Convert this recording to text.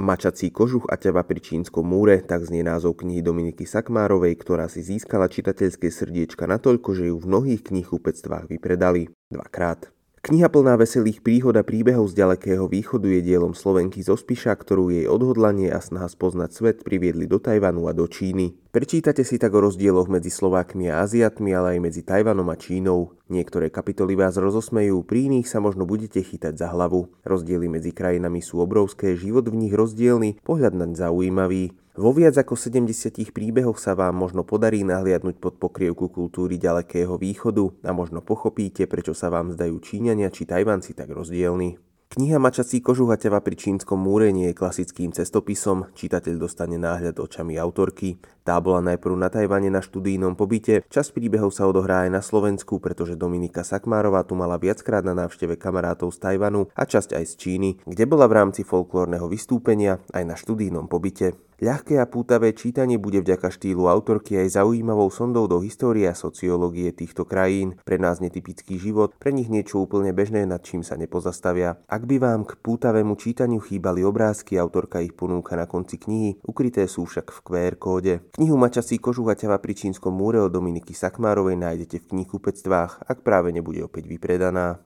Mačací kožuch a ťava pri čínskom múre, tak znie názov knihy Dominiky Sakmárovej, ktorá si získala čitateľské srdiečka natoľko, že ju v mnohých knihkupectvách vypredali. Dvakrát. Kniha plná veselých príhod a príbehov z ďalekého východu je dielom Slovenky zo Spiša, ktorú jej odhodlanie a snaha spoznať svet priviedli do Tajvanu a do Číny. Prečítate si tak o rozdieloch medzi Slovákmi a Aziatmi, ale aj medzi Tajvanom a Čínou. Niektoré kapitoly vás rozosmejú, pri iných sa možno budete chytať za hlavu. Rozdiely medzi krajinami sú obrovské, život v nich rozdielny, pohľad naň zaujímavý. Vo viac ako 70 príbehoch sa vám možno podarí nahliadnúť pod pokrievku kultúry ďalekého východu a možno pochopíte, prečo sa vám zdajú Číňania či Tajvanci tak rozdielni. Kniha Mačací kožuch a ťava pri čínskom múre nie je klasickým cestopisom, čitateľ dostane náhľad očami autorky. Tá bola najprv na Tajvane na študijnom pobyte, čas príbehov sa odohrá aj na Slovensku, pretože Dominika Sakmárová tu mala viackrát na návšteve kamarátov z Tajvanu a časť aj z Číny, kde bola v rámci folklórneho vystúpenia aj na študijnom pobyte. Ľahké a pútavé čítanie bude vďaka štýlu autorky aj zaujímavou sondou do histórie a sociológie týchto krajín. Pre nás netypický život, pre nich niečo úplne bežné, nad čím sa nepozastavia. Ak by vám k pútavému čítaniu chýbali obrázky, autorka ich ponúka na konci knihy, ukryté sú však v QR kóde. Knihu Mačasí kožuch a ťava pri čínskom múre od Dominiky Sakmárovej nájdete v knihkupectvách, ak práve nebude opäť vypredaná.